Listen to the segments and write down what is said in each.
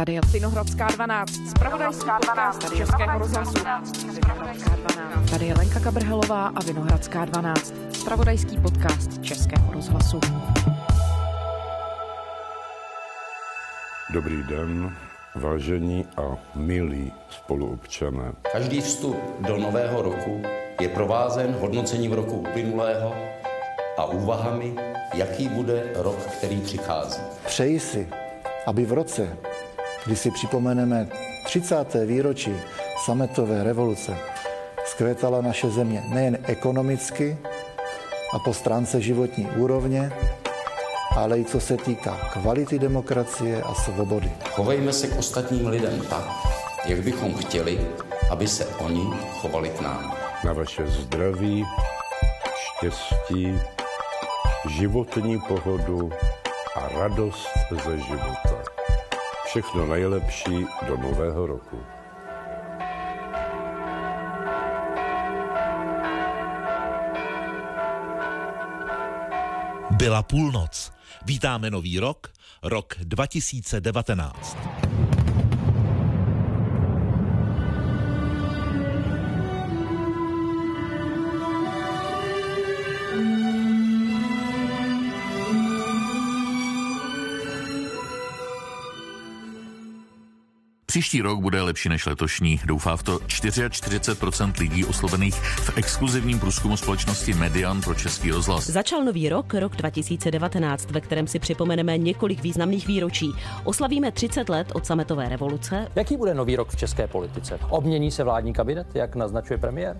Tady je Vinohradská 12, zpravodajský podcast Českého rozhlasu. 12. Tady je Lenka Kabrhelová a Vinohradská 12, zpravodajský podcast Českého rozhlasu. Dobrý den, vážení a milí spoluobčané. Každý vstup do nového roku je provázen hodnocením roku uplynulého a úvahami, jaký bude rok, který přichází. Přeji si, aby v roce, kdy si připomeneme 30. výročí sametové revoluce, zkvétala naše země nejen ekonomicky a po stránce životní úrovně, ale i co se týká kvality demokracie a svobody. Chovejme se k ostatním lidem tak, jak bychom chtěli, aby se oni chovali k nám. Na vaše zdraví, štěstí, životní pohodu a radost ze života. Všechno nejlepší do nového roku. Byla půlnoc. Vítáme nový rok, rok 2019. Příští rok bude lepší než letošní. Doufá v to 44% lidí oslovených v exkluzivním průzkumu společnosti Median pro Český rozhlas. Začal nový rok, rok 2019, ve kterém si připomeneme několik významných výročí. Oslavíme 30 let od sametové revoluce. Jaký bude nový rok v české politice? Obmění se vládní kabinet, jak naznačuje premiér?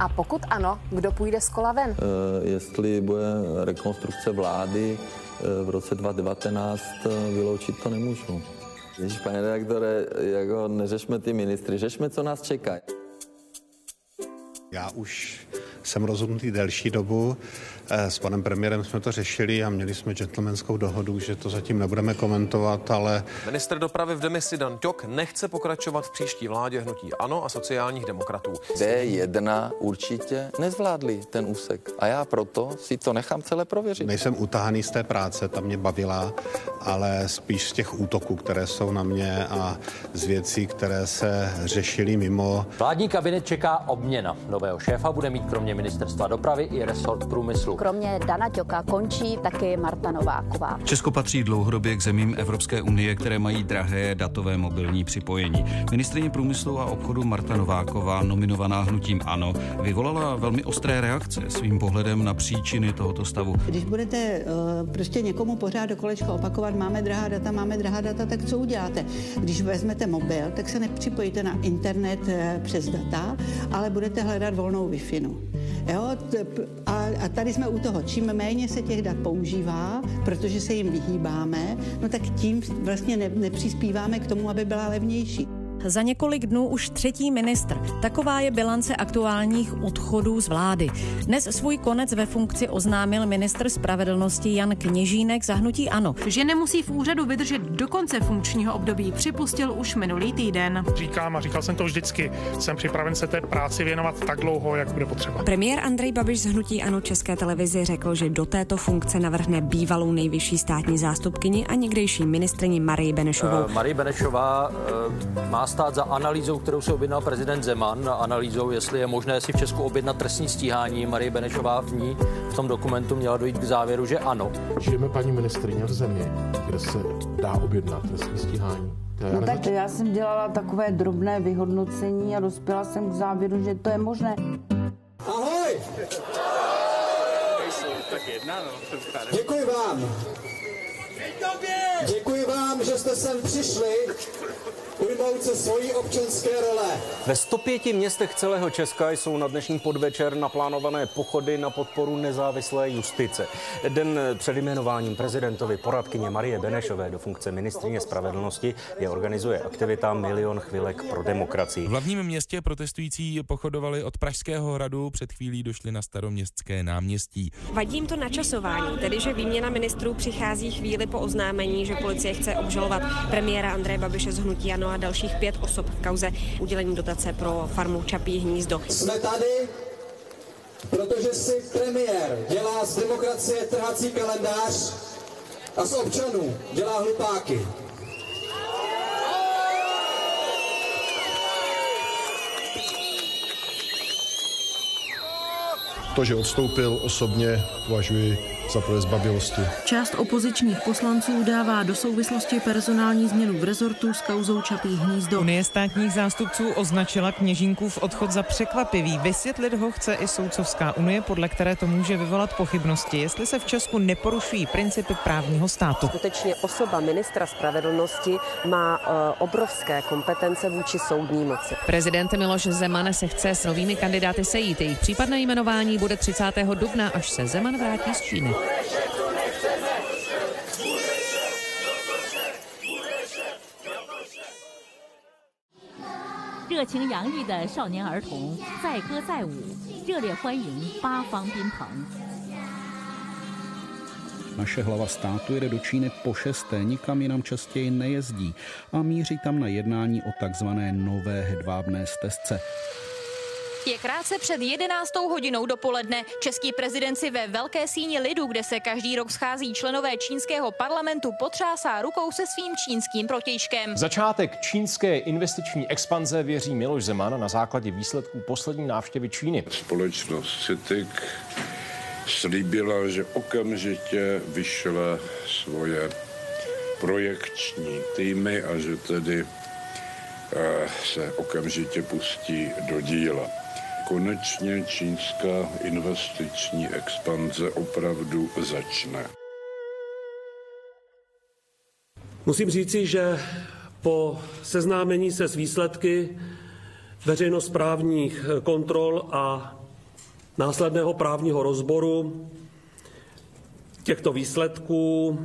A pokud ano, kdo půjde z kola ven? Uh, jestli bude rekonstrukce vlády uh, v roce 2019, uh, vyloučit to nemůžu. Ježíš, pane redaktore, jako neřešme ty ministry, řešme, co nás čeká. Já už jsem rozhodnutý delší dobu. S panem premiérem jsme to řešili a měli jsme gentlemanskou dohodu, že to zatím nebudeme komentovat, ale... Minister dopravy v demisi Dan Ťok nechce pokračovat v příští vládě hnutí ANO a sociálních demokratů. D1 určitě nezvládli ten úsek a já proto si to nechám celé prověřit. Nejsem utahaný z té práce, ta mě bavila, ale spíš z těch útoků, které jsou na mě a z věcí, které se řešily mimo. Vládní kabinet čeká obměna. Nového šéfa bude mít kromě ministerstva dopravy i resort průmyslu. Kromě Dana Ťoka končí taky Marta Nováková. Česko patří dlouhodobě k zemím Evropské unie, které mají drahé datové mobilní připojení. Ministrině průmyslu a obchodu Marta Nováková, nominovaná hnutím ANO, vyvolala velmi ostré reakce svým pohledem na příčiny tohoto stavu. Když budete uh, prostě někomu pořád do kolečka opakovat, máme drahá data, máme drahá data, tak co uděláte? Když vezmete mobil, tak se nepřipojíte na internet uh, přes data, ale budete hledat volnou Wi-Fi. Jo? A, a tady jsme u toho, čím méně se těch dat používá, protože se jim vyhýbáme, no tak tím vlastně ne, nepřispíváme k tomu, aby byla levnější. Za několik dnů už třetí ministr. Taková je bilance aktuálních odchodů z vlády. Dnes svůj konec ve funkci oznámil ministr spravedlnosti Jan Kněžínek za hnutí ANO. Že nemusí v úřadu vydržet do konce funkčního období, připustil už minulý týden. Říkám a říkal jsem to vždycky, jsem připraven se té práci věnovat tak dlouho, jak bude potřeba. Premiér Andrej Babiš z hnutí ANO České televizi řekl, že do této funkce navrhne bývalou nejvyšší státní zástupkyni a někdejší ministrní Marii Benešovou. Uh, Marie Benešová uh, má stát za analýzou, kterou se objednal prezident Zeman, analýzou, jestli je možné si v Česku objednat trestní stíhání. Marie Benešová v ní v tom dokumentu měla dojít k závěru, že ano. Žijeme paní ministrině v zemi, kde se dá objednat trestní stíhání. No tak já jsem dělala takové drobné vyhodnocení a dospěla jsem k závěru, že to je možné. Ahoj! Děkuji vám. Děkuji vám, že jste sem přišli ujmout se svojí občanské role. Ve 105 městech celého Česka jsou na dnešní podvečer naplánované pochody na podporu nezávislé justice. Den před jmenováním prezidentovi poradkyně Marie Benešové do funkce ministrině spravedlnosti je organizuje aktivita Milion chvilek pro demokracii. V hlavním městě protestující pochodovali od Pražského hradu, před chvílí došli na staroměstské náměstí. Vadí jim to načasování, tedy že výměna ministrů přichází chvíli po oznámení, že policie chce obžalovat premiéra Andreje Babiše z hnutí ANO a dalších pět osob v kauze udělení dotace pro farmu Čapí hnízdo. Jsme tady, protože si premiér dělá z demokracie trhací kalendář a z občanů dělá hlupáky. To, že odstoupil, osobně považuji za projev zbabilosti. Část opozičních poslanců dává do souvislosti personální změnu v rezortu s kauzou Čapí hnízdo. Unie státních zástupců označila kněžinkův odchod za překvapivý. Vysvětlit ho chce i Soudcovská unie, podle které to může vyvolat pochybnosti, jestli se v Česku neporušují principy právního státu. Skutečně osoba ministra spravedlnosti má uh, obrovské kompetence vůči soudní moci. Prezident Miloš Zeman se chce s novými kandidáty sejít. Jejich případné jmenování bude 30. dubna, až se Zeman vrátí z Číny. Naše hlava státu jede do Číny po šesté, nikam jinam častěji nejezdí a míří tam na jednání o takzvané nové hedvábné stezce. Je krátce před 11. hodinou dopoledne. Český prezident si ve Velké síni lidu, kde se každý rok schází členové čínského parlamentu, potřásá rukou se svým čínským protějškem. Začátek čínské investiční expanze věří Miloš Zeman na základě výsledků poslední návštěvy Číny. Společnost CITIC slíbila, že okamžitě vyšle svoje projekční týmy a že tedy eh, se okamžitě pustí do díla. Konečně čínská investiční expanze opravdu začne. Musím říci, že po seznámení se s výsledky veřejnosprávních kontrol a následného právního rozboru těchto výsledků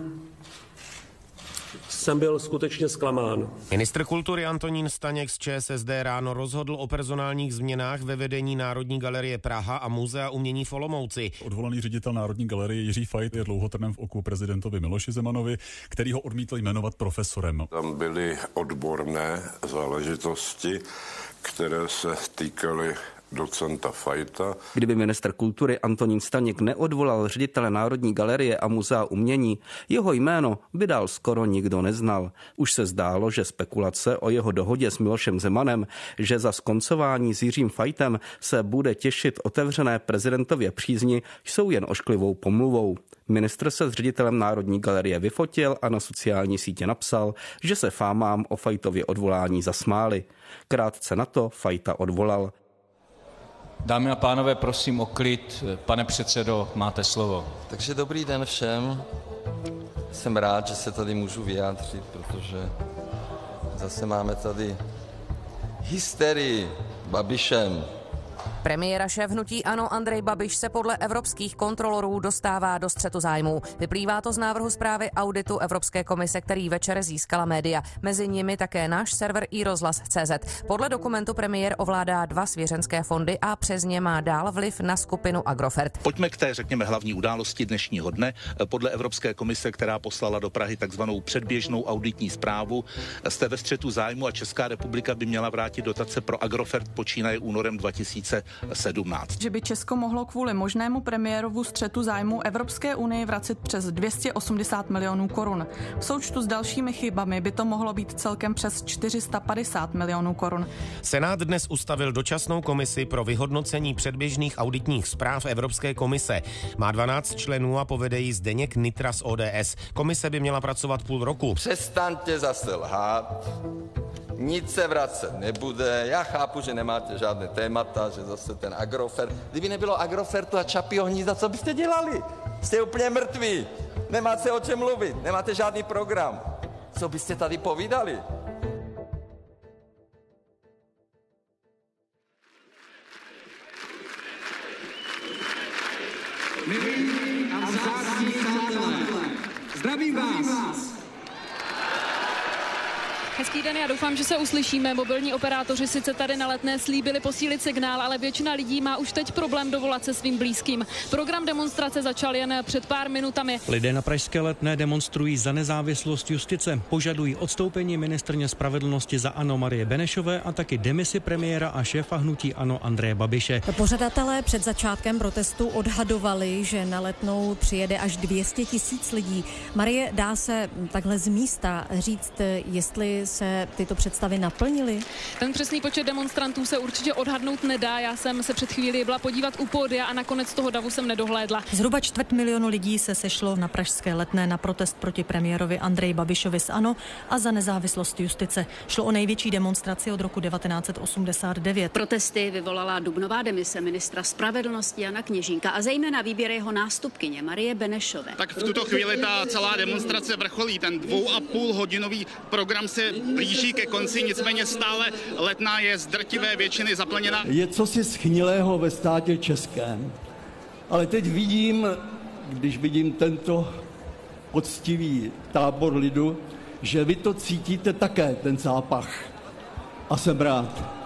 jsem byl skutečně zklamán. Ministr kultury Antonín Staněk z ČSSD ráno rozhodl o personálních změnách ve vedení Národní galerie Praha a Muzea umění v Olomouci. Odvolaný ředitel Národní galerie Jiří Fajt je dlouhotrnem v oku prezidentovi Miloši Zemanovi, který ho odmítl jmenovat profesorem. Tam byly odborné záležitosti, které se týkaly docenta Fajta. Kdyby minister kultury Antonín Staněk neodvolal ředitele Národní galerie a muzea umění, jeho jméno by dál skoro nikdo neznal. Už se zdálo, že spekulace o jeho dohodě s Milošem Zemanem, že za skoncování s Jiřím Fajtem se bude těšit otevřené prezidentově přízni, jsou jen ošklivou pomluvou. Ministr se s ředitelem Národní galerie vyfotil a na sociální sítě napsal, že se fámám o Fajtově odvolání zasmáli. Krátce na to Fajta odvolal. Dámy a pánové, prosím o klid. Pane předsedo, máte slovo. Takže dobrý den všem. Jsem rád, že se tady můžu vyjádřit, protože zase máme tady hysterii Babišem. Premiéra šéf hnutí Ano Andrej Babiš se podle evropských kontrolorů dostává do střetu zájmů. Vyplývá to z návrhu zprávy auditu Evropské komise, který večer získala média. Mezi nimi také náš server iRozhlas.cz. Podle dokumentu premiér ovládá dva svěřenské fondy a přes ně má dál vliv na skupinu Agrofert. Pojďme k té, řekněme, hlavní události dnešního dne. Podle Evropské komise, která poslala do Prahy takzvanou předběžnou auditní zprávu, jste ve střetu zájmu a Česká republika by měla vrátit dotace pro Agrofert počínaje únorem 2000 17. Že by Česko mohlo kvůli možnému premiérovu střetu zájmu Evropské unii vracet přes 280 milionů korun. V součtu s dalšími chybami by to mohlo být celkem přes 450 milionů korun. Senát dnes ustavil dočasnou komisi pro vyhodnocení předběžných auditních zpráv Evropské komise. Má 12 členů a povede ji Zdeněk Nitra z ODS. Komise by měla pracovat půl roku. Přestaňte zase lhát. Nic se vracet nebude. Já chápu, že nemáte žádné témata, že zase ten Agrofert. Kdyby nebylo Agrofertu a Čapího hnízda, co byste dělali? Jste úplně mrtví. Nemáte o čem mluvit. Nemáte žádný program. Co byste tady povídali? Milí a vzácní zdravím vás. Hezký den, já doufám, že se uslyšíme. Mobilní operátoři sice tady na letné slíbili posílit signál, ale většina lidí má už teď problém dovolat se svým blízkým. Program demonstrace začal jen před pár minutami. Lidé na pražské letné demonstrují za nezávislost justice, požadují odstoupení ministrně spravedlnosti za Ano Marie Benešové a taky demisi premiéra a šéfa hnutí Ano Andreje Babiše. Pořadatelé před začátkem protestu odhadovali, že na letnou přijede až 200 tisíc lidí. Marie, dá se takhle z místa říct, jestli se tyto představy naplnily? Ten přesný počet demonstrantů se určitě odhadnout nedá. Já jsem se před chvíli byla podívat u pódia a nakonec toho davu jsem nedohlédla. Zhruba čtvrt milionu lidí se sešlo na Pražské letné na protest proti premiérovi Andreji Babišovi z ANO a za nezávislost justice. Šlo o největší demonstraci od roku 1989. Protesty vyvolala dubnová demise ministra spravedlnosti Jana Kněžínka a zejména výběr jeho nástupkyně Marie Benešové. Tak v tuto chvíli ta celá demonstrace vrcholí. Ten dvou a půl hodinový program se blíží ke konci, nicméně stále letná je z drtivé většiny zaplněna. Je cosi schnilého ve státě českém. Ale teď vidím, když vidím tento poctivý tábor lidu, že vy to cítíte také, ten zápach. A jsem rád.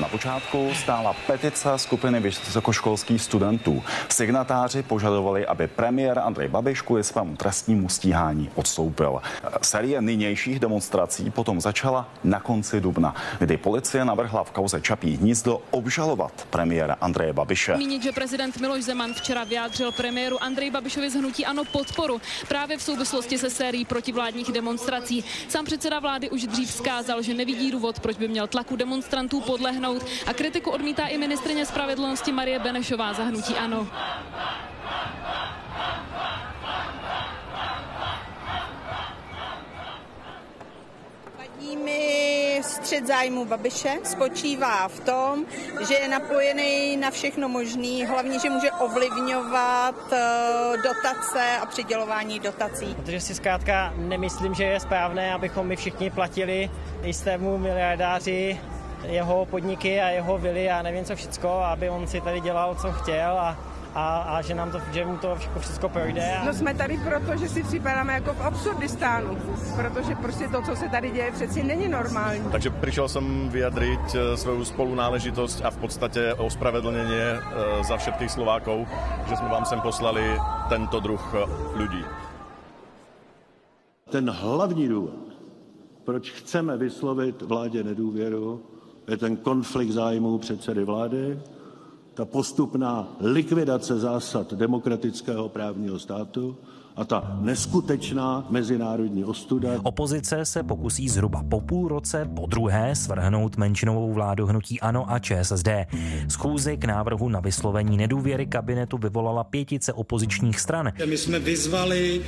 Na počátku stála petice skupiny vysokoškolských studentů. Signatáři požadovali, aby premiér Andrej Babiš kvůli svému trestnímu stíhání odstoupil. Série nynějších demonstrací potom začala na konci dubna, kdy policie navrhla v kauze Čapí hnízdo obžalovat premiéra Andreje Babiše. Mínit, že prezident Miloš Zeman včera vyjádřil premiéru Andrej Babišovi z hnutí ano podporu právě v souvislosti se sérií protivládních demonstrací. Sám předseda vlády už dřív vzkázal, že nevidí důvod, proč by měl tlaku demonstrantů podlehnout zamítnout a kritiku odmítá i ministrině spravedlnosti Marie Benešová za hnutí ANO. mi střed zájmu Babiše spočívá v tom, že je napojený na všechno možný, hlavně, že může ovlivňovat eh, dotace a přidělování dotací. Protože si zkrátka nemyslím, že je správné, abychom my všichni platili jistému miliardáři jeho podniky a jeho vily a nevím co všecko, aby on si tady dělal, co chtěl a a, a že, nám to, že mu to všechno, všechno projde. A... No jsme tady proto, že si připadáme jako v absurdistánu, protože prostě to, co se tady děje, přeci není normální. Takže přišel jsem vyjadřit eh, svou spolunáležitost a v podstatě ospravedlnění eh, za všetkých Slovákov, že jsme vám sem poslali tento druh eh, lidí. Ten hlavní důvod, proč chceme vyslovit vládě nedůvěru, je ten konflikt zájmů předsedy vlády, ta postupná likvidace zásad demokratického právního státu a ta neskutečná mezinárodní ostuda. Opozice se pokusí zhruba po půl roce po druhé svrhnout menšinovou vládu hnutí ANO a ČSSD. Schůzi k návrhu na vyslovení nedůvěry kabinetu vyvolala pětice opozičních stran. My jsme vyzvali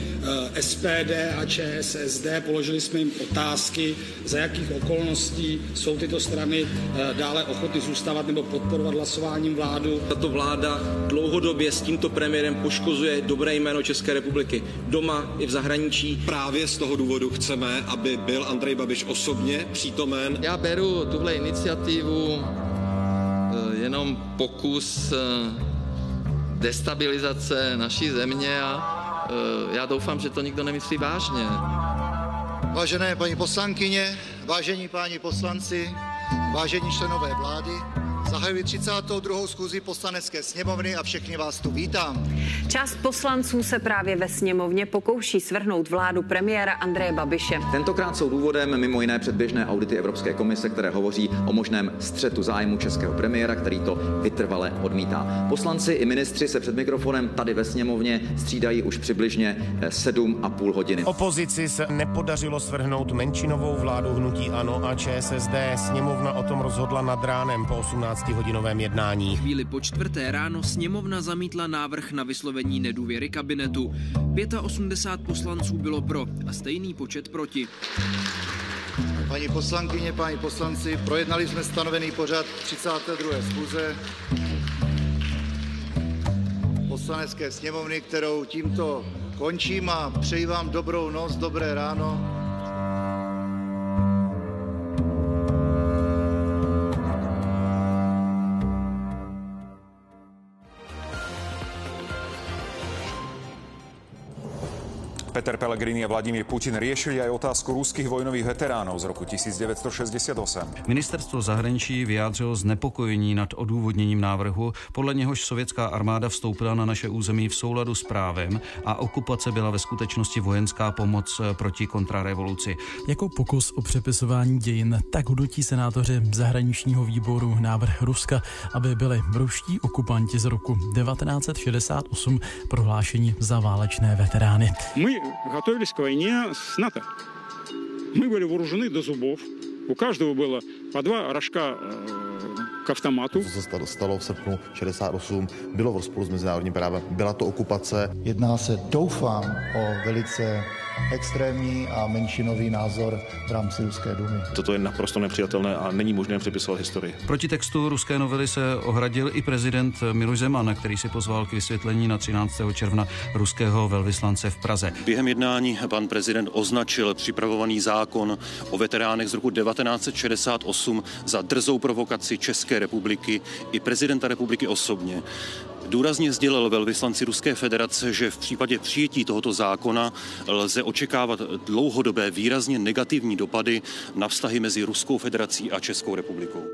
eh, SPD a ČSSD, položili jsme jim otázky, za jakých okolností jsou tyto strany eh, dále ochotny zůstávat nebo podporovat hlasováním vládu. Tato vláda dlouhodobě s tímto premiérem poškozuje dobré jméno České republiky doma i v zahraničí. Právě z toho důvodu chceme, aby byl Andrej Babiš osobně přítomen. Já beru tuhle iniciativu eh, jenom pokus eh, destabilizace naší země a eh, já doufám, že to nikdo nemyslí vážně. Vážené paní poslankyně, vážení páni poslanci, vážení členové vlády, Zahajuji 32. schůzi poslanecké sněmovny a všechny vás tu vítám. Část poslanců se právě ve sněmovně pokouší svrhnout vládu premiéra Andreje Babiše. Tentokrát jsou důvodem mimo jiné předběžné audity Evropské komise, které hovoří o možném střetu zájmu českého premiéra, který to vytrvale odmítá. Poslanci i ministři se před mikrofonem tady ve sněmovně střídají už přibližně 7,5 eh, hodiny. Opozici se nepodařilo svrhnout menšinovou vládu hnutí ANO a ČSSD. Sněmovna o tom rozhodla nad ránem po 18 12-hodinovém jednání. Chvíli po čtvrté ráno sněmovna zamítla návrh na vyslovení nedůvěry kabinetu. 85 poslanců bylo pro a stejný počet proti. Paní poslankyně, páni poslanci, projednali jsme stanovený pořad 32. schůze poslanecké sněmovny, kterou tímto končím a přeji vám dobrou noc, dobré ráno Peter Pellegrini a Vladimír Putin riešili aj otázku ruských vojnových veteránov z roku 1968. Ministerstvo zahraničí vyjádřilo znepokojení nad odůvodněním návrhu, podle něhož sovětská armáda vstoupila na naše území v souladu s právem a okupace byla ve skutečnosti vojenská pomoc proti kontrarevoluci. Jako pokus o přepisování dějin, tak hodnotí senátoři zahraničního výboru návrh Ruska, aby byli ruští okupanti z roku 1968 prohlášení za válečné veterány. My готовились к войне с НАТО. Мы были вооружены до зубов. У каждого было по два рожка k automatu. Co se stalo v srpnu 68, bylo v rozporu s mezinárodním právem. Byla to okupace. Jedná se, doufám, o velice extrémní a menšinový názor v rámci Ruské dumy. Toto je naprosto nepřijatelné a není možné přepisovat historii. Proti textu ruské novely se ohradil i prezident Miloš Zeman, který si pozval k vysvětlení na 13. června ruského velvyslance v Praze. Během jednání pan prezident označil připravovaný zákon o veteránech z roku 1968 za drzou provokaci České republiky i prezidenta republiky osobně. Důrazně sdělil velvyslanci Ruské federace, že v případě přijetí tohoto zákona lze očekávat dlouhodobé výrazně negativní dopady na vztahy mezi Ruskou federací a Českou republikou.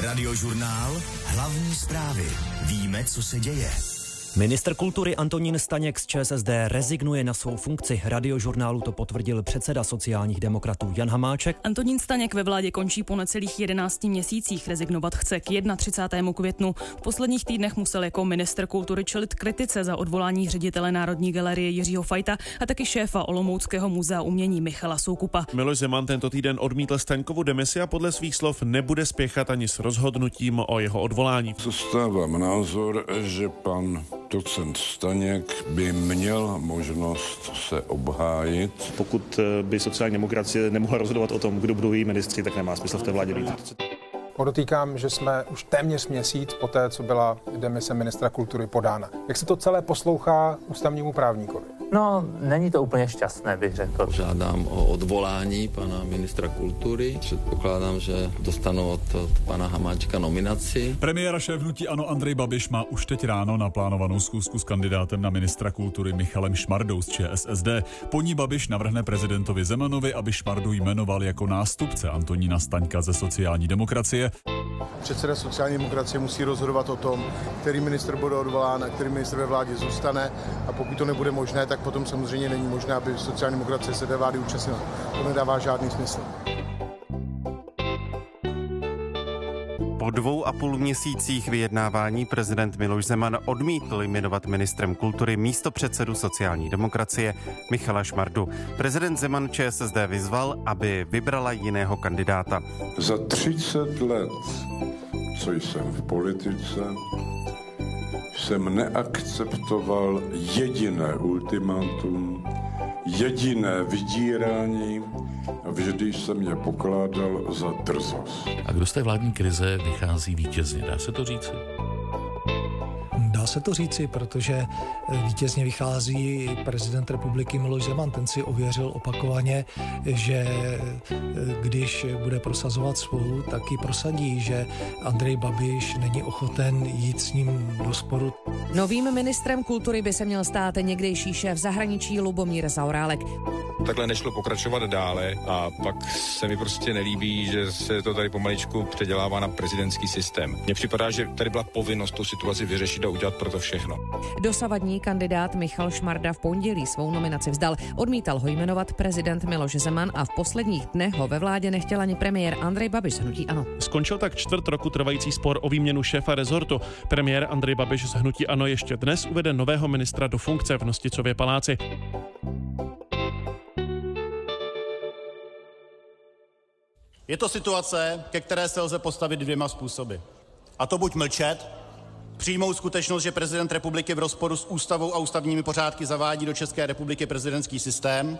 Radiožurnál Hlavní zprávy. Víme, co se děje. Minister kultury Antonín Staněk z ČSSD rezignuje na svou funkci. Radiožurnálu to potvrdil předseda sociálních demokratů Jan Hamáček. Antonín Staněk ve vládě končí po necelých 11 měsících. Rezignovat chce k 31. květnu. V posledních týdnech musel jako minister kultury čelit kritice za odvolání ředitele Národní galerie Jiřího Fajta a taky šéfa Olomouckého muzea umění Michala Soukupa. Miloš Zeman tento týden odmítl Staňkovu demisi a podle svých slov nebude spěchat ani s rozhodnutím o jeho odvolání. Zastávám názor, že pan docent Staněk by měl možnost se obhájit. Pokud by sociální demokracie nemohla rozhodovat o tom, kdo budou její ministři, tak nemá smysl v té vládě být. Podotýkám, že jsme už téměř měsíc po té, co byla demise ministra kultury podána. Jak se to celé poslouchá ústavnímu právníkovi? No, není to úplně šťastné, bych řekl. Žádám o odvolání pana ministra kultury. Předpokládám, že dostanu od, od pana Hamáčka nominaci. Premiéra šéf hnutí Ano Andrej Babiš má už teď ráno naplánovanou schůzku s kandidátem na ministra kultury Michalem Šmardou z ČSSD. Po ní Babiš navrhne prezidentovi Zemanovi, aby Šmardu jmenoval jako nástupce Antonína Staňka ze sociální demokracie. Předseda sociální demokracie musí rozhodovat o tom, který minister bude odvolán a který minister ve vládě zůstane. A pokud to nebude možné, tak potom samozřejmě není možné, aby sociální demokracie se té vlády účastnila. To nedává žádný smysl. Po dvou a půl měsících vyjednávání prezident Miloš Zeman odmítl jmenovat ministrem kultury místo předsedu sociální demokracie Michala Šmardu. Prezident Zeman ČSSD vyzval, aby vybrala jiného kandidáta. Za 30 let, co jsem v politice, jsem neakceptoval jediné ultimátum, jediné vydírání a vždy jsem je pokládal za drzost. A kdo z té vládní krize vychází vítězně, dá se to říci? Se to říci, protože vítězně vychází prezident republiky Miloš Zeman. Ten si ověřil opakovaně, že když bude prosazovat svou, tak ji prosadí, že Andrej Babiš není ochoten jít s ním do sporu. Novým ministrem kultury by se měl stát někdejší šéf zahraničí Lubomír Zaurálek. Takhle nešlo pokračovat dále a pak se mi prostě nelíbí, že se to tady pomaličku předělává na prezidentský systém. Mně připadá, že tady byla povinnost tu situaci vyřešit a udělat pro to všechno. Dosavadní kandidát Michal Šmarda v pondělí svou nominaci vzdal. Odmítal ho jmenovat prezident Miloš Zeman a v posledních dnech ho ve vládě nechtěl ani premiér Andrej Babiš z hnutí Ano. Skončil tak čtvrt roku trvající spor o výměnu šéfa rezortu. Premiér Andrej Babiš z hnutí Ano ještě dnes uvede nového ministra do funkce v Nosticově paláci. Je to situace, ke které se lze postavit dvěma způsoby. A to buď mlčet, přijmout skutečnost, že prezident republiky v rozporu s ústavou a ústavními pořádky zavádí do České republiky prezidentský systém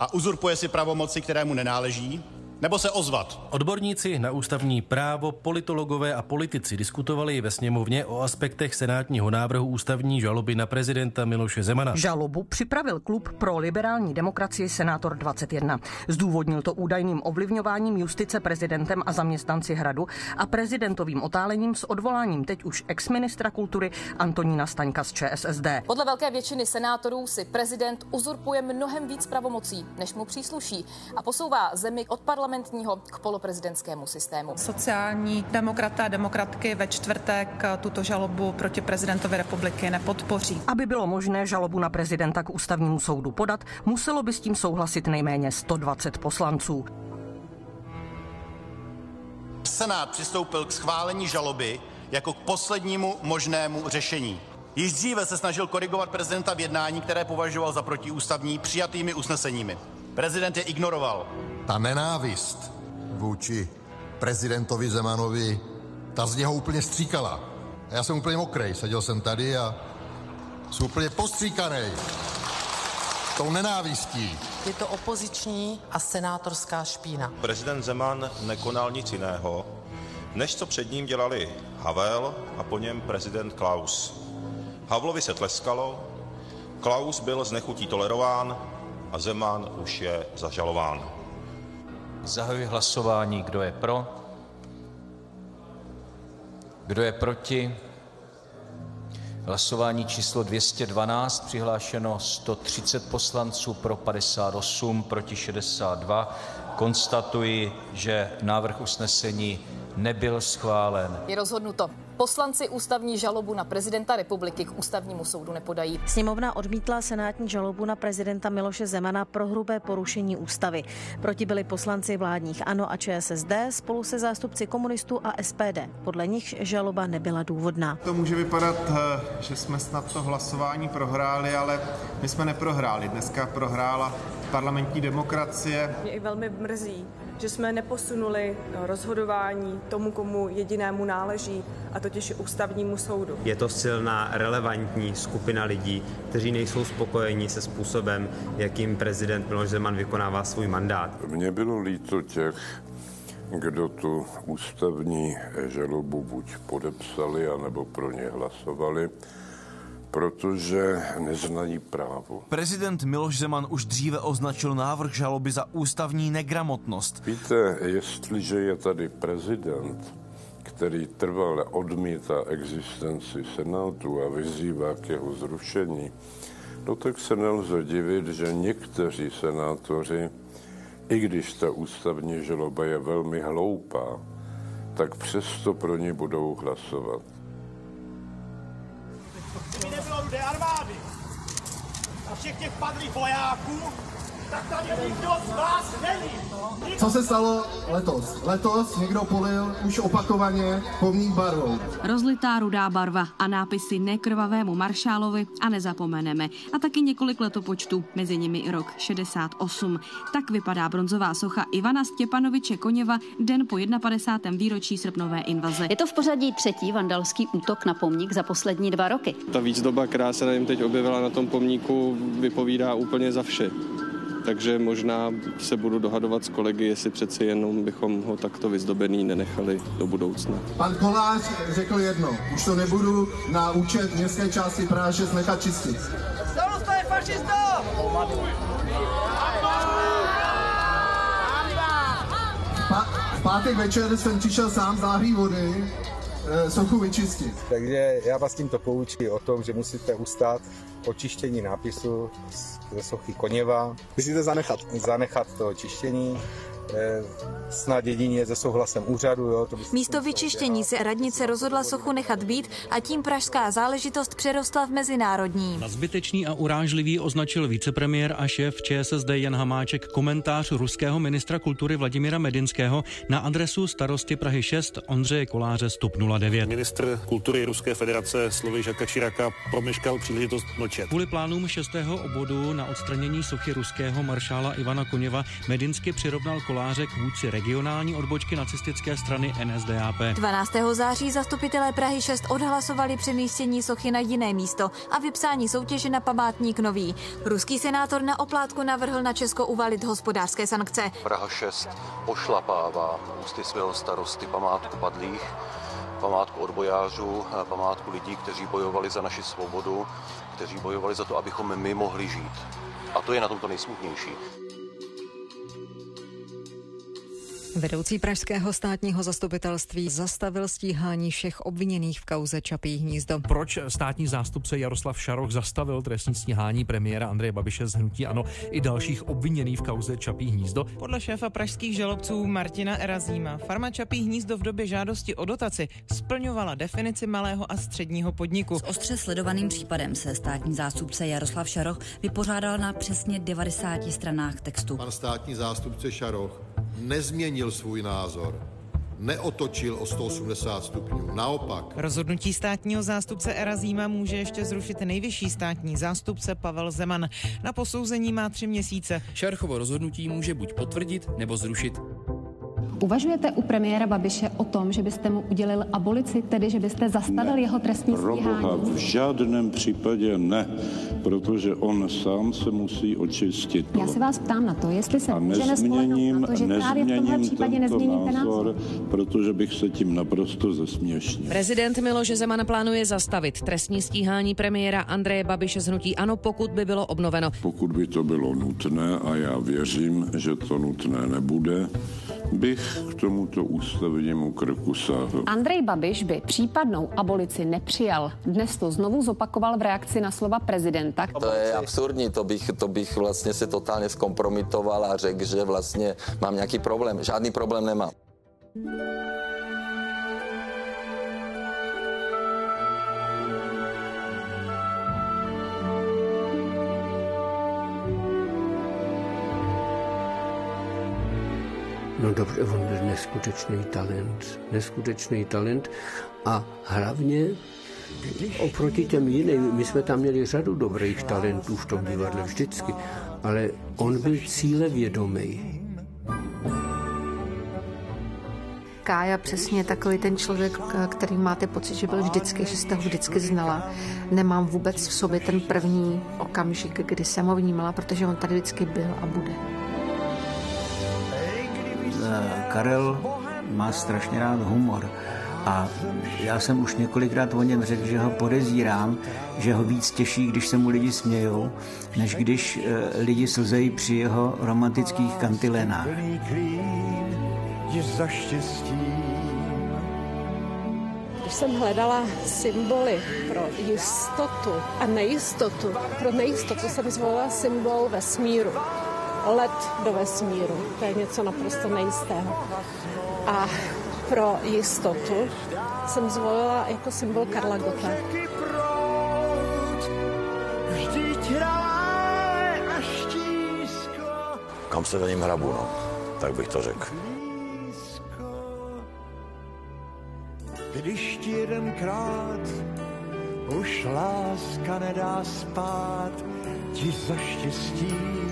a uzurpuje si pravomoci, které mu nenáleží, nebo se ozvat. Odborníci na ústavní právo, politologové a politici diskutovali ve sněmovně o aspektech senátního návrhu ústavní žaloby na prezidenta Miloše Zemana. Žalobu připravil klub pro liberální demokracii Senátor 21. Zdůvodnil to údajným ovlivňováním justice prezidentem a zaměstnanci hradu a prezidentovým otálením s odvoláním teď už exministra kultury Antonína Staňka z ČSSD. Podle velké většiny senátorů si prezident uzurpuje mnohem víc pravomocí, než mu přísluší a posouvá zemi od parlamentu parlamentního k poloprezidentskému systému. Sociální demokraté a demokratky ve čtvrtek tuto žalobu proti prezidentovi republiky nepodpoří. Aby bylo možné žalobu na prezidenta k ústavnímu soudu podat, muselo by s tím souhlasit nejméně 120 poslanců. Senát přistoupil k schválení žaloby jako k poslednímu možnému řešení. Již dříve se snažil korigovat prezidenta v jednání, které považoval za protiústavní přijatými usneseními. Prezident je ignoroval. Ta nenávist vůči prezidentovi Zemanovi, ta z něho úplně stříkala. A já jsem úplně mokrej, seděl jsem tady a jsem úplně postříkaný tou nenávistí. Je to opoziční a senátorská špína. Prezident Zeman nekonal nic jiného, než co před ním dělali Havel a po něm prezident Klaus. Havlovi se tleskalo, Klaus byl z nechutí tolerován a Zeman už je zažalován. Zahajuji hlasování. Kdo je pro? Kdo je proti? Hlasování číslo 212, přihlášeno 130 poslanců, pro 58, proti 62. Konstatuji, že návrh usnesení nebyl schválen. Je rozhodnuto. Poslanci ústavní žalobu na prezidenta republiky k ústavnímu soudu nepodají. Sněmovna odmítla senátní žalobu na prezidenta Miloše Zemana pro hrubé porušení ústavy. Proti byli poslanci vládních ANO a ČSSD spolu se zástupci komunistů a SPD. Podle nich žaloba nebyla důvodná. To může vypadat, eh, že jsme snad to hlasování prohráli, ale my jsme neprohráli. Dneska prohrála parlamentní demokracie. Mě i velmi mrzí, že jsme neposunuli rozhodování tomu, komu jedinému náleží, a totiž ústavnímu soudu. Je to silná, relevantní skupina lidí, kteří nejsou spokojeni se způsobem, jakým prezident Miloš Zeman vykonává svůj mandát. Mně bylo líto těch, kdo tu ústavní žalobu buď podepsali, anebo pro ně hlasovali protože neznají právo. Prezident Miloš Zeman už dříve označil návrh žaloby za ústavní negramotnost. Víte, jestliže je tady prezident, který trvale odmítá existenci Senátu a vyzývá k jeho zrušení, no tak se nelze divit, že někteří senátoři, i když ta ústavní žaloba je velmi hloupá, tak přesto pro ní budou hlasovat. Všech těch padlých vojáků, tak tady nikdo z vás není. Co se stalo letos? Letos někdo polil už opakovaně pomník barvou. Rozlitá rudá barva a nápisy nekrvavému maršálovi a nezapomeneme. A taky několik letopočtů, mezi nimi i rok 68. Tak vypadá bronzová socha Ivana Stěpanoviče Koněva den po 51. výročí srpnové invaze. Je to v pořadí třetí vandalský útok na pomník za poslední dva roky. Ta výzdoba, která se tady teď objevila na tom pomníku, vypovídá úplně za vše takže možná se budu dohadovat s kolegy, jestli přeci jenom bychom ho takto vyzdobený nenechali do budoucna. Pan Kolář řekl jedno, už to nebudu na účet městské části Praha 6 nechat čistit. Starosta je fašista! v pátek večer jsem přišel sám z vody, sochu vyčistit. Takže já vás tímto poučí o tom, že musíte ustát očištění nápisu ze sochy Koněva. Myslíte zanechat? Zanechat to očištění Eh, snad jedině se souhlasem úřadu. Jo, to Místo vyčištění se radnice rozhodla sochu nechat být a tím pražská záležitost přerostla v mezinárodní. Na zbytečný a urážlivý označil vicepremiér a šéf ČSSD Jan Hamáček komentář ruského ministra kultury Vladimira Medinského na adresu starosti Prahy 6 Ondřeje Koláře Stup 09. Ministr kultury Ruské federace Slovy Žaka Čiraka promeškal příležitost mlčet. Kvůli plánům šestého obodu na odstranění sochy ruského maršála Ivana Koněva Medinsky přirovnal Koláře koláře k vůdci regionální odbočky nacistické strany NSDAP. 12. září zastupitelé Prahy 6 odhlasovali přemístění sochy na jiné místo a vypsání soutěže na památník nový. Ruský senátor na oplátku navrhl na Česko uvalit hospodářské sankce. Praha 6 pošlapává ústy svého starosty památku padlých památku odbojářů, památku lidí, kteří bojovali za naši svobodu, kteří bojovali za to, abychom my mohli žít. A to je na tomto nejsmutnější. Vedoucí pražského státního zastupitelství zastavil stíhání všech obviněných v kauze Čapí hnízdo. Proč státní zástupce Jaroslav Šaroch zastavil trestní stíhání premiéra Andreje Babiše z hnutí Ano i dalších obviněných v kauze Čapí hnízdo? Podle šéfa pražských žalobců Martina Erazíma farma Čapí hnízdo v době žádosti o dotaci splňovala definici malého a středního podniku. S ostře sledovaným případem se státní zástupce Jaroslav Šaroch vypořádal na přesně 90 stranách textu. Pan státní zástupce Šaroch nezměnil svůj názor neotočil o 180 stupňů. Naopak. Rozhodnutí státního zástupce Erazíma může ještě zrušit nejvyšší státní zástupce Pavel Zeman. Na posouzení má tři měsíce. Šarchovo rozhodnutí může buď potvrdit nebo zrušit. Uvažujete u premiéra Babiše o tom, že byste mu udělil abolici, tedy že byste zastavil ne. jeho trestní stíhání? Proboha, v žádném případě ne, protože on sám se musí očistit. Já se vás ptám na to, jestli se můžeme spolehnout na to, že právě v tomhle případě nezměníte názor, názor, protože bych se tím naprosto zesměšnil. Prezident Miloš Zeman plánuje zastavit trestní stíhání premiéra Andreje Babiše z hnutí ANO, pokud by bylo obnoveno. Pokud by to bylo nutné, a já věřím, že to nutné nebude, bych k tomuto ústavnímu kroku sáhl. Andrej Babiš by případnou abolici nepřijal. Dnes to znovu zopakoval v reakci na slova prezidenta. To je absurdní, to bych, to bych vlastně se totálně zkompromitoval a řekl, že vlastně mám nějaký problém. Žádný problém nemám. No dobře, on byl neskutečný talent, neskutečný talent a hlavně oproti těm jiným, my jsme tam měli řadu dobrých talentů v tom divadle vždycky, ale on byl cílevědomý. Kája přesně takový ten člověk, který máte pocit, že byl vždycky, že jste ho vždycky znala. Nemám vůbec v sobě ten první okamžik, kdy jsem ho vnímala, protože on tady vždycky byl a bude. Karel má strašně rád humor. A já jsem už několikrát o něm řekl, že ho podezírám, že ho víc těší, když se mu lidi smějou, než když e, lidi slzejí při jeho romantických kantilenách. Když jsem hledala symboly pro jistotu a nejistotu, pro nejistotu jsem zvolila symbol vesmíru let do vesmíru. To je něco naprosto nejistého. A pro jistotu jsem zvolila jako symbol Karla Gota. Kam se za ním hrabu, no? Tak bych to řekl. Když ti jedenkrát už láska nedá spát, ti zaštěstím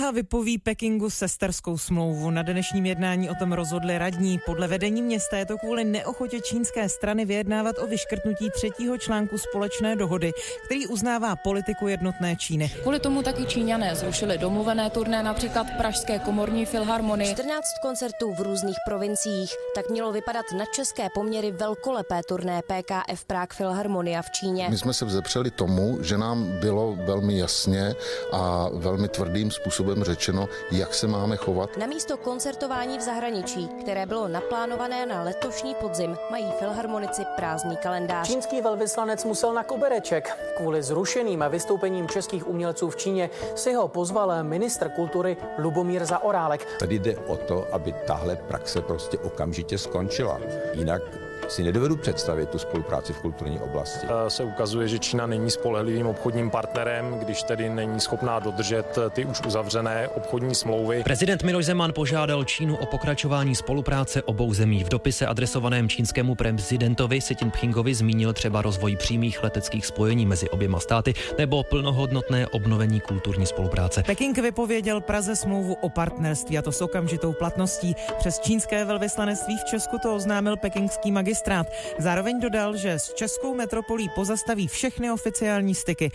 Praha vypoví Pekingu sesterskou smlouvu. Na dnešním jednání o tom rozhodli radní. Podle vedení města je to kvůli neochotě čínské strany vyjednávat o vyškrtnutí třetího článku společné dohody, který uznává politiku jednotné Číny. Kvůli tomu taky Číňané zrušili domluvené turné například Pražské komorní filharmonie. 14 koncertů v různých provinciích. Tak mělo vypadat na české poměry velkolepé turné PKF Prague Filharmonia v Číně. My jsme se vzepřeli tomu, že nám bylo velmi jasně a velmi tvrdým způsobem způsobem řečeno, jak se máme chovat. Na místo koncertování v zahraničí, které bylo naplánované na letošní podzim, mají filharmonici prázdný kalendář. Čínský velvyslanec musel na kobereček. Kvůli zrušeným vystoupením českých umělců v Číně si ho pozval ministr kultury Lubomír Zaorálek. Tady jde o to, aby tahle praxe prostě okamžitě skončila. Jinak si nedovedu představit tu spolupráci v kulturní oblasti. Se ukazuje, že Čína není spolehlivým obchodním partnerem, když tedy není schopná dodržet ty už uzavřené obchodní smlouvy. Prezident Miloš Zeman požádal Čínu o pokračování spolupráce obou zemí. V dopise adresovaném čínskému prezidentovi Xi Jinpingovi zmínil třeba rozvoj přímých leteckých spojení mezi oběma státy nebo plnohodnotné obnovení kulturní spolupráce. Peking vypověděl Praze smlouvu o partnerství a to s okamžitou platností. Přes čínské velvyslanectví v Česku to oznámil pekingský magistrát magistrát. Zároveň dodal, že s českou metropolí pozastaví všechny oficiální styky.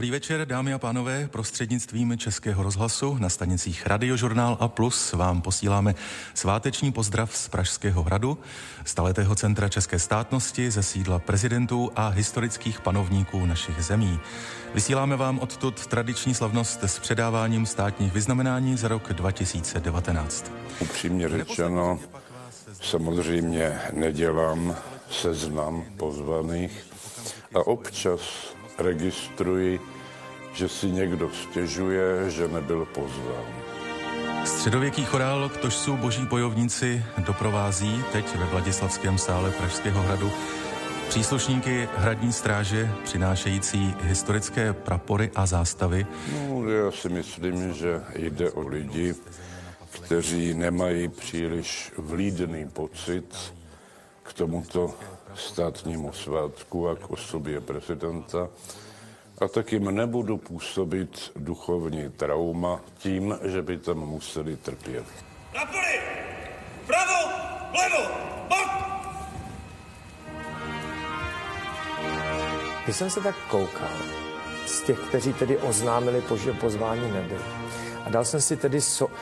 Dobrý večer, dámy a pánové. Prostřednictvím Českého rozhlasu na stanicích Radiožurnál a Plus vám posíláme sváteční pozdrav z Pražského hradu, staletého centra české státnosti, ze sídla prezidentů a historických panovníků našich zemí. Vysíláme vám odtud tradiční slavnost s předáváním státních vyznamenání za rok 2019. Upřímně řečeno, samozřejmě nedělám seznam pozvaných a občas registruji, že si někdo stěžuje, že nebyl pozván. Středověký chorál jsou boží bojovníci doprovází teď ve Vladislavském sále Pražského hradu Příslušníky hradní stráže přinášející historické prapory a zástavy. No, já si myslím, že jde o lidi, kteří nemají příliš vlídný pocit k tomuto státnímu svátku a k osobě prezidenta. A tak jim nebudu působit duchovní trauma tím, že by tam museli trpět. Na poli! Pravo! Vlevo! Bok! Když jsem se tak koukal, z těch, kteří tedy oznámili, že pozvání nebyli, a dal jsem si tedy so,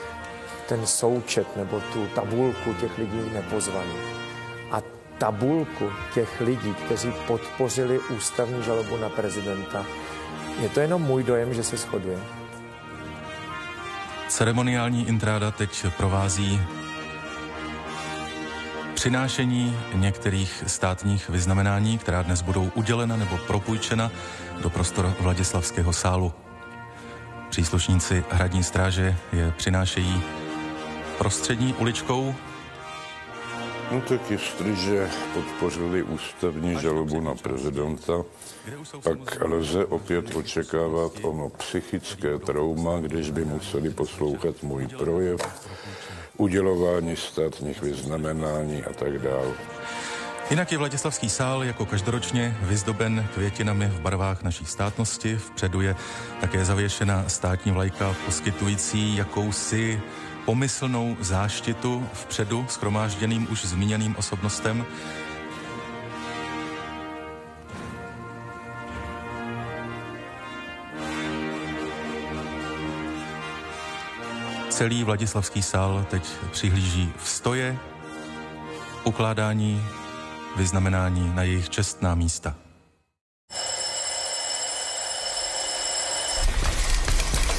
ten součet nebo tu tabulku těch lidí nepozvaných. Tabulku těch lidí, kteří podpořili ústavní žalobu na prezidenta, je to jenom můj dojem, že se shoduje. Ceremoniální intráda teď provází přinášení některých státních vyznamenání, která dnes budou udělena nebo propůjčena do prostor Vladislavského sálu. Příslušníci hradní stráže je přinášejí prostřední uličkou No tak jestliže podpořili ústavní žalobu na prezidenta, pak lze opět očekávat ono psychické trauma, když by museli poslouchat můj projev, udělování státních vyznamenání a tak dále. Jinak je Vladislavský sál jako každoročně vyzdoben květinami v barvách naší státnosti. Vpředu je také zavěšena státní vlajka poskytující jakousi pomyslnou záštitu vpředu schromážděným už zmíněným osobnostem. Celý Vladislavský sál teď přihlíží v stoje ukládání vyznamenání na jejich čestná místa.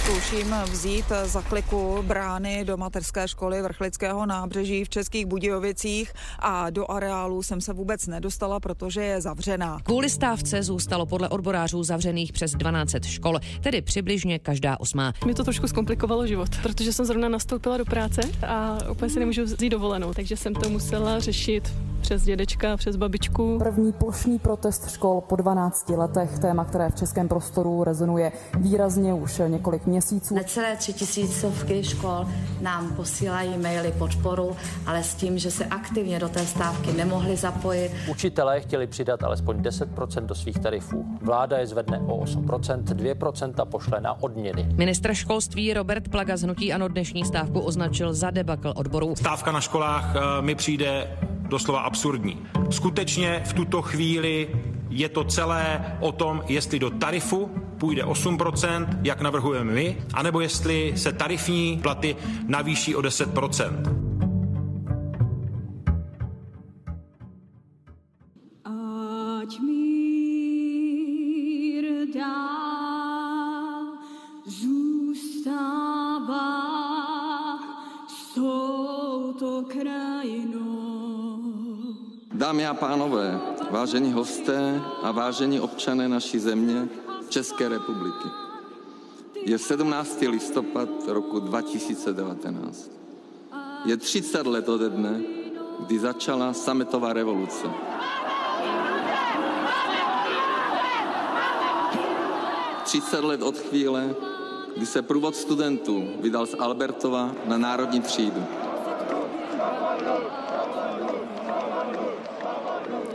Zkouším vzít za kliku brány do mateřské školy Vrchlického nábřeží v Českých Budějovicích a do areálu jsem se vůbec nedostala, protože je zavřená. Kvůli stávce zůstalo podle odborářů zavřených přes 12 škol, tedy přibližně každá osmá. Mi to trošku zkomplikovalo život, protože jsem zrovna nastoupila do práce a úplně si nemůžu vzít dovolenou, takže jsem to musela řešit přes dědečka, přes babičku. První plošný protest škol po 12 letech, téma, které v českém prostoru rezonuje výrazně už několik měsíců. Necelé tři tisícovky škol nám posílají maily podporu, ale s tím, že se aktivně do té stávky nemohli zapojit. Učitelé chtěli přidat alespoň 10% do svých tarifů. Vláda je zvedne o 8%, 2% pošle na odměny. Ministr školství Robert Plaga z Hnutí Ano dnešní stávku označil za debakl odborů. Stávka na školách eh, mi přijde doslova absurdní. Skutečně v tuto chvíli je to celé o tom, jestli do tarifu půjde 8%, jak navrhujeme my, anebo jestli se tarifní platy navýší o 10%. Dámy a pánové, vážení hosté a vážení občané naší země, České republiky. Je 17. listopad roku 2019. Je 30 let ode dne, kdy začala sametová revoluce. Třicet let od chvíle, kdy se průvod studentů vydal z Albertova na národní třídu.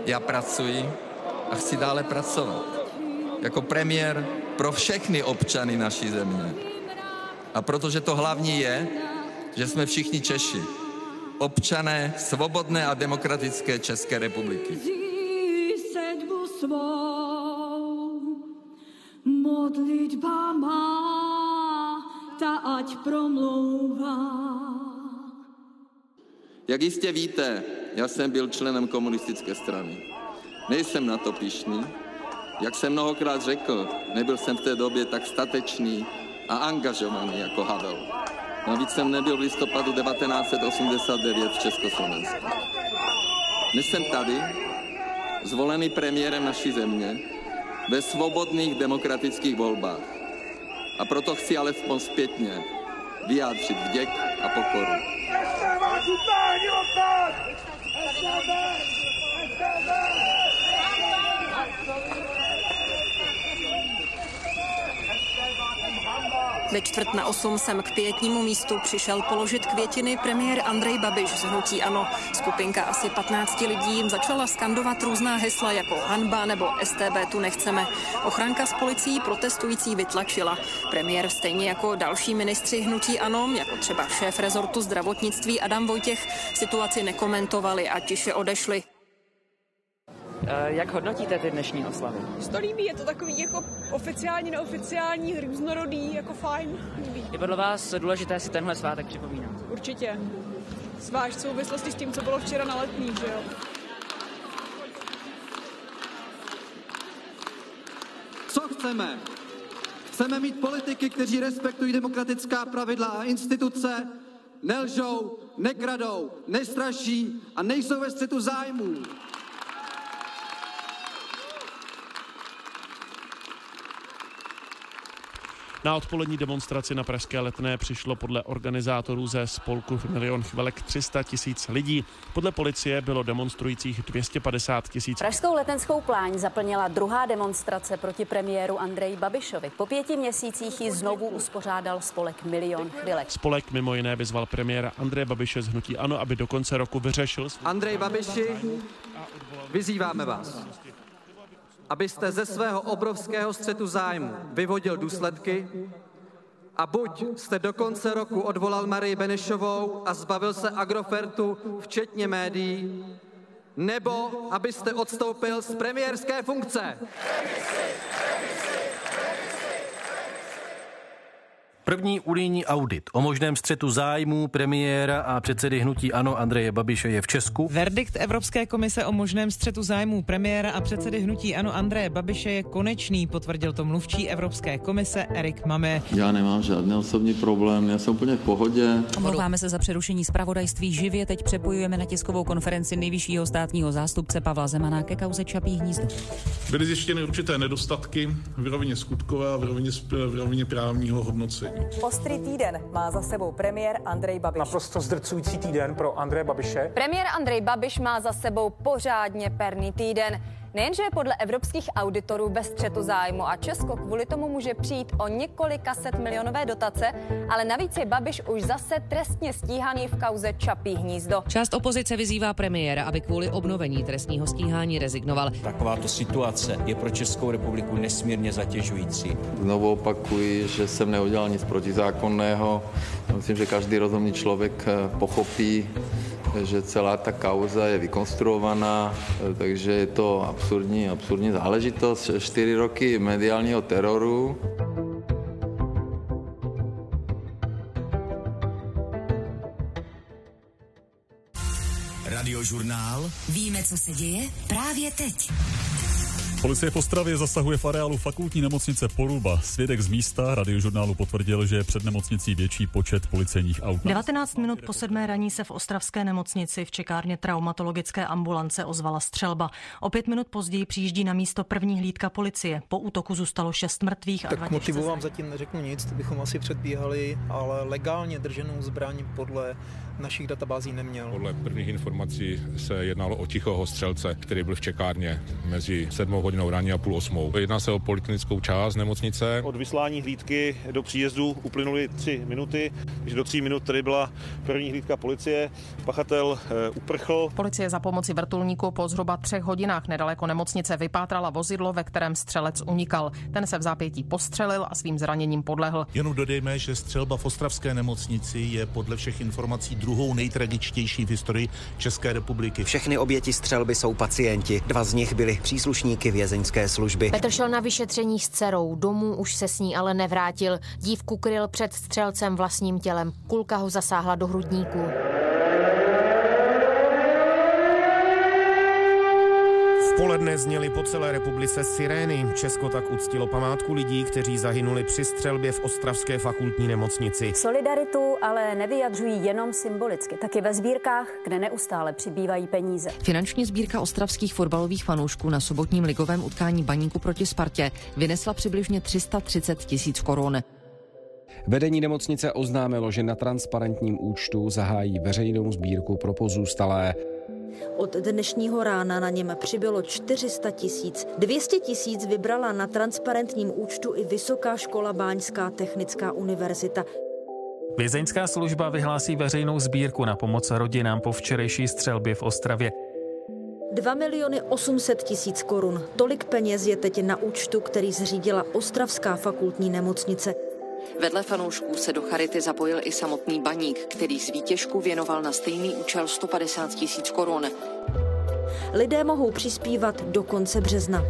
Já pracuji a chci dále pracovat. Jako premiér pro všechny občany naší země. A protože to hlavní je, že jsme všichni Češi. Občané svobodné a demokratické České republiky. svou modlitba má, ta ať promlouvá. Jak jistě víte, já jsem byl členem komunistické strany. Nejsem na to pišný. Jak jsem mnohokrát řekl, nebyl jsem v té době tak statečný a angažovaný jako Havel. Navíc jsem nebyl v listopadu 1989 v Československu. Dnes jsem tady, zvolený premiérem naší země, ve svobodných demokratických volbách. A proto chci alespoň zpětně vyjádřit vděk a pokoru. Let's go, Let's go, Ve čtvrt na osm jsem k pětnímu místu přišel položit květiny premiér Andrej Babiš z Hnutí Ano. Skupinka asi 15 lidí jim začala skandovat různá hesla jako hanba nebo STB tu nechceme. Ochranka s policií protestující vytlačila. Premiér stejně jako další ministři Hnutí Ano, jako třeba šéf rezortu zdravotnictví Adam Vojtěch, situaci nekomentovali a tiše odešli. Jak hodnotíte ty dnešní oslavy? Mně to líbí, je to takový jako oficiální, neoficiální, různorodý, jako fajn. Líbí. Je podle vás důležité si tenhle svátek připomínat? Určitě. Zvlášť v souvislosti s tím, co bylo včera na letní, že jo? Co chceme? Chceme mít politiky, kteří respektují demokratická pravidla a instituce, nelžou, nekradou, nestraší a nejsou ve střetu zájmů. Na odpolední demonstraci na Pražské letné přišlo podle organizátorů ze spolku Milion chvelek 300 tisíc lidí. Podle policie bylo demonstrujících 250 tisíc. Pražskou letenskou pláň zaplnila druhá demonstrace proti premiéru Andreji Babišovi. Po pěti měsících ji znovu uspořádal spolek Milion chvilek. Spolek mimo jiné vyzval premiéra Andreje Babiše z Hnutí Ano, aby do konce roku vyřešil... Andrej Babiši, vyzýváme vás abyste ze svého obrovského střetu zájmu vyvodil důsledky a buď jste do konce roku odvolal Marii Benešovou a zbavil se Agrofertu, včetně médií, nebo abyste odstoupil z premiérské funkce. První unijní audit o možném střetu zájmů premiéra a předsedy hnutí Ano Andreje Babiše je v Česku. Verdikt Evropské komise o možném střetu zájmů premiéra a předsedy hnutí Ano Andreje Babiše je konečný, potvrdil to mluvčí Evropské komise Erik Mame. Já nemám žádný osobní problém, já jsem úplně v pohodě. Omlouváme se za přerušení zpravodajství živě. Teď přepojujeme na tiskovou konferenci nejvyššího státního zástupce Pavla Zemana ke kauze Čapí hnízdo. Byly zjištěny určité nedostatky v rovině skutkové a v rovině, v rovině právního hodnocení. Ostrý týden má za sebou premiér Andrej Babiš. Naprosto zdrcující týden pro Andreje Babiše. Premiér Andrej Babiš má za sebou pořádně perný týden. Nejenže je podle evropských auditorů ve střetu zájmu a Česko kvůli tomu může přijít o několika set milionové dotace, ale navíc je Babiš už zase trestně stíhaný v kauze Čapí hnízdo. Část opozice vyzývá premiéra, aby kvůli obnovení trestního stíhání rezignoval. Takováto situace je pro Českou republiku nesmírně zatěžující. Znovu opakuji, že jsem neudělal nic protizákonného. Myslím, že každý rozumný člověk pochopí, že celá ta kauza je vykonstruovaná, takže je to absurdní, absurdní záležitost. Čtyři roky mediálního teroru. Radiožurnál. Víme, co se děje právě teď. Policie v Ostravě zasahuje v areálu fakultní nemocnice Poruba. Svědek z místa radiožurnálu potvrdil, že je před nemocnicí větší počet policejních aut. 19 minut po sedmé raní se v ostravské nemocnici v čekárně traumatologické ambulance ozvala střelba. O pět minut později přijíždí na místo první hlídka policie. Po útoku zůstalo šest mrtvých a Tak motivu vám zatím neřeknu nic, to bychom asi předbíhali, ale legálně drženou zbraň podle našich databází neměl. Podle prvních informací se jednalo o tichého střelce, který byl v čekárně mezi 7 hodinou ráně a půl osmou. Jedná se o poliklinickou část nemocnice. Od vyslání hlídky do příjezdu uplynuly tři minuty, takže do tří minut tady byla první hlídka policie. Pachatel e, uprchl. Policie za pomoci vrtulníku po zhruba třech hodinách nedaleko nemocnice vypátrala vozidlo, ve kterém střelec unikal. Ten se v zápětí postřelil a svým zraněním podlehl. Jenom dodejme, že střelba v Ostravské nemocnici je podle všech informací druhou nejtragičtější v historii České republiky. Všechny oběti střelby jsou pacienti. Dva z nich byli příslušníky vězeňské služby. Petr šel na vyšetření s dcerou. Domů už se s ní ale nevrátil. Dívku kryl před střelcem vlastním tělem. Kulka ho zasáhla do hrudníku. V poledne zněly po celé republice sirény. Česko tak uctilo památku lidí, kteří zahynuli při střelbě v Ostravské fakultní nemocnici. Solidaritu ale nevyjadřují jenom symbolicky, taky ve sbírkách, kde neustále přibývají peníze. Finanční sbírka ostravských fotbalových fanoušků na sobotním ligovém utkání Baníku proti Spartě vynesla přibližně 330 tisíc korun. Vedení nemocnice oznámilo, že na transparentním účtu zahájí veřejnou sbírku pro pozůstalé. Od dnešního rána na něm přibylo 400 tisíc. 200 tisíc vybrala na transparentním účtu i Vysoká škola Báňská technická univerzita. Vězeňská služba vyhlásí veřejnou sbírku na pomoc rodinám po včerejší střelbě v Ostravě. 2 miliony 800 tisíc korun. Tolik peněz je teď na účtu, který zřídila Ostravská fakultní nemocnice. Vedle fanoušků se do charity zapojil i samotný baník, který z výtěžku věnoval na stejný účel 150 tisíc korun. Lidé mohou přispívat do konce března.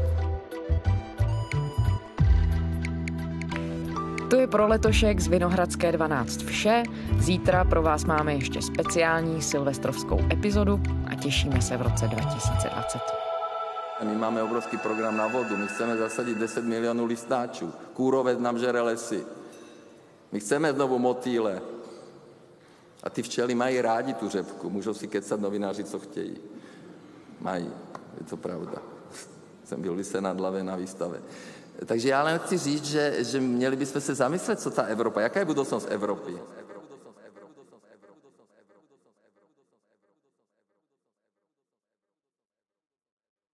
To je pro letošek z Vinohradské 12 vše. Zítra pro vás máme ještě speciální silvestrovskou epizodu a těšíme se v roce 2020. My máme obrovský program na vodu. My chceme zasadit 10 milionů listáčů. Kůrovec nám žere lesy. My chceme znovu motýle. A ty včely mají rádi tu řepku. Můžou si kecat novináři, co chtějí. Mají. Je to pravda. Jsem byl vysel nad hlavě na výstave. Takže já len chci říct, že, že měli bychom se zamyslet, co ta Evropa, jaká je budoucnost Evropy.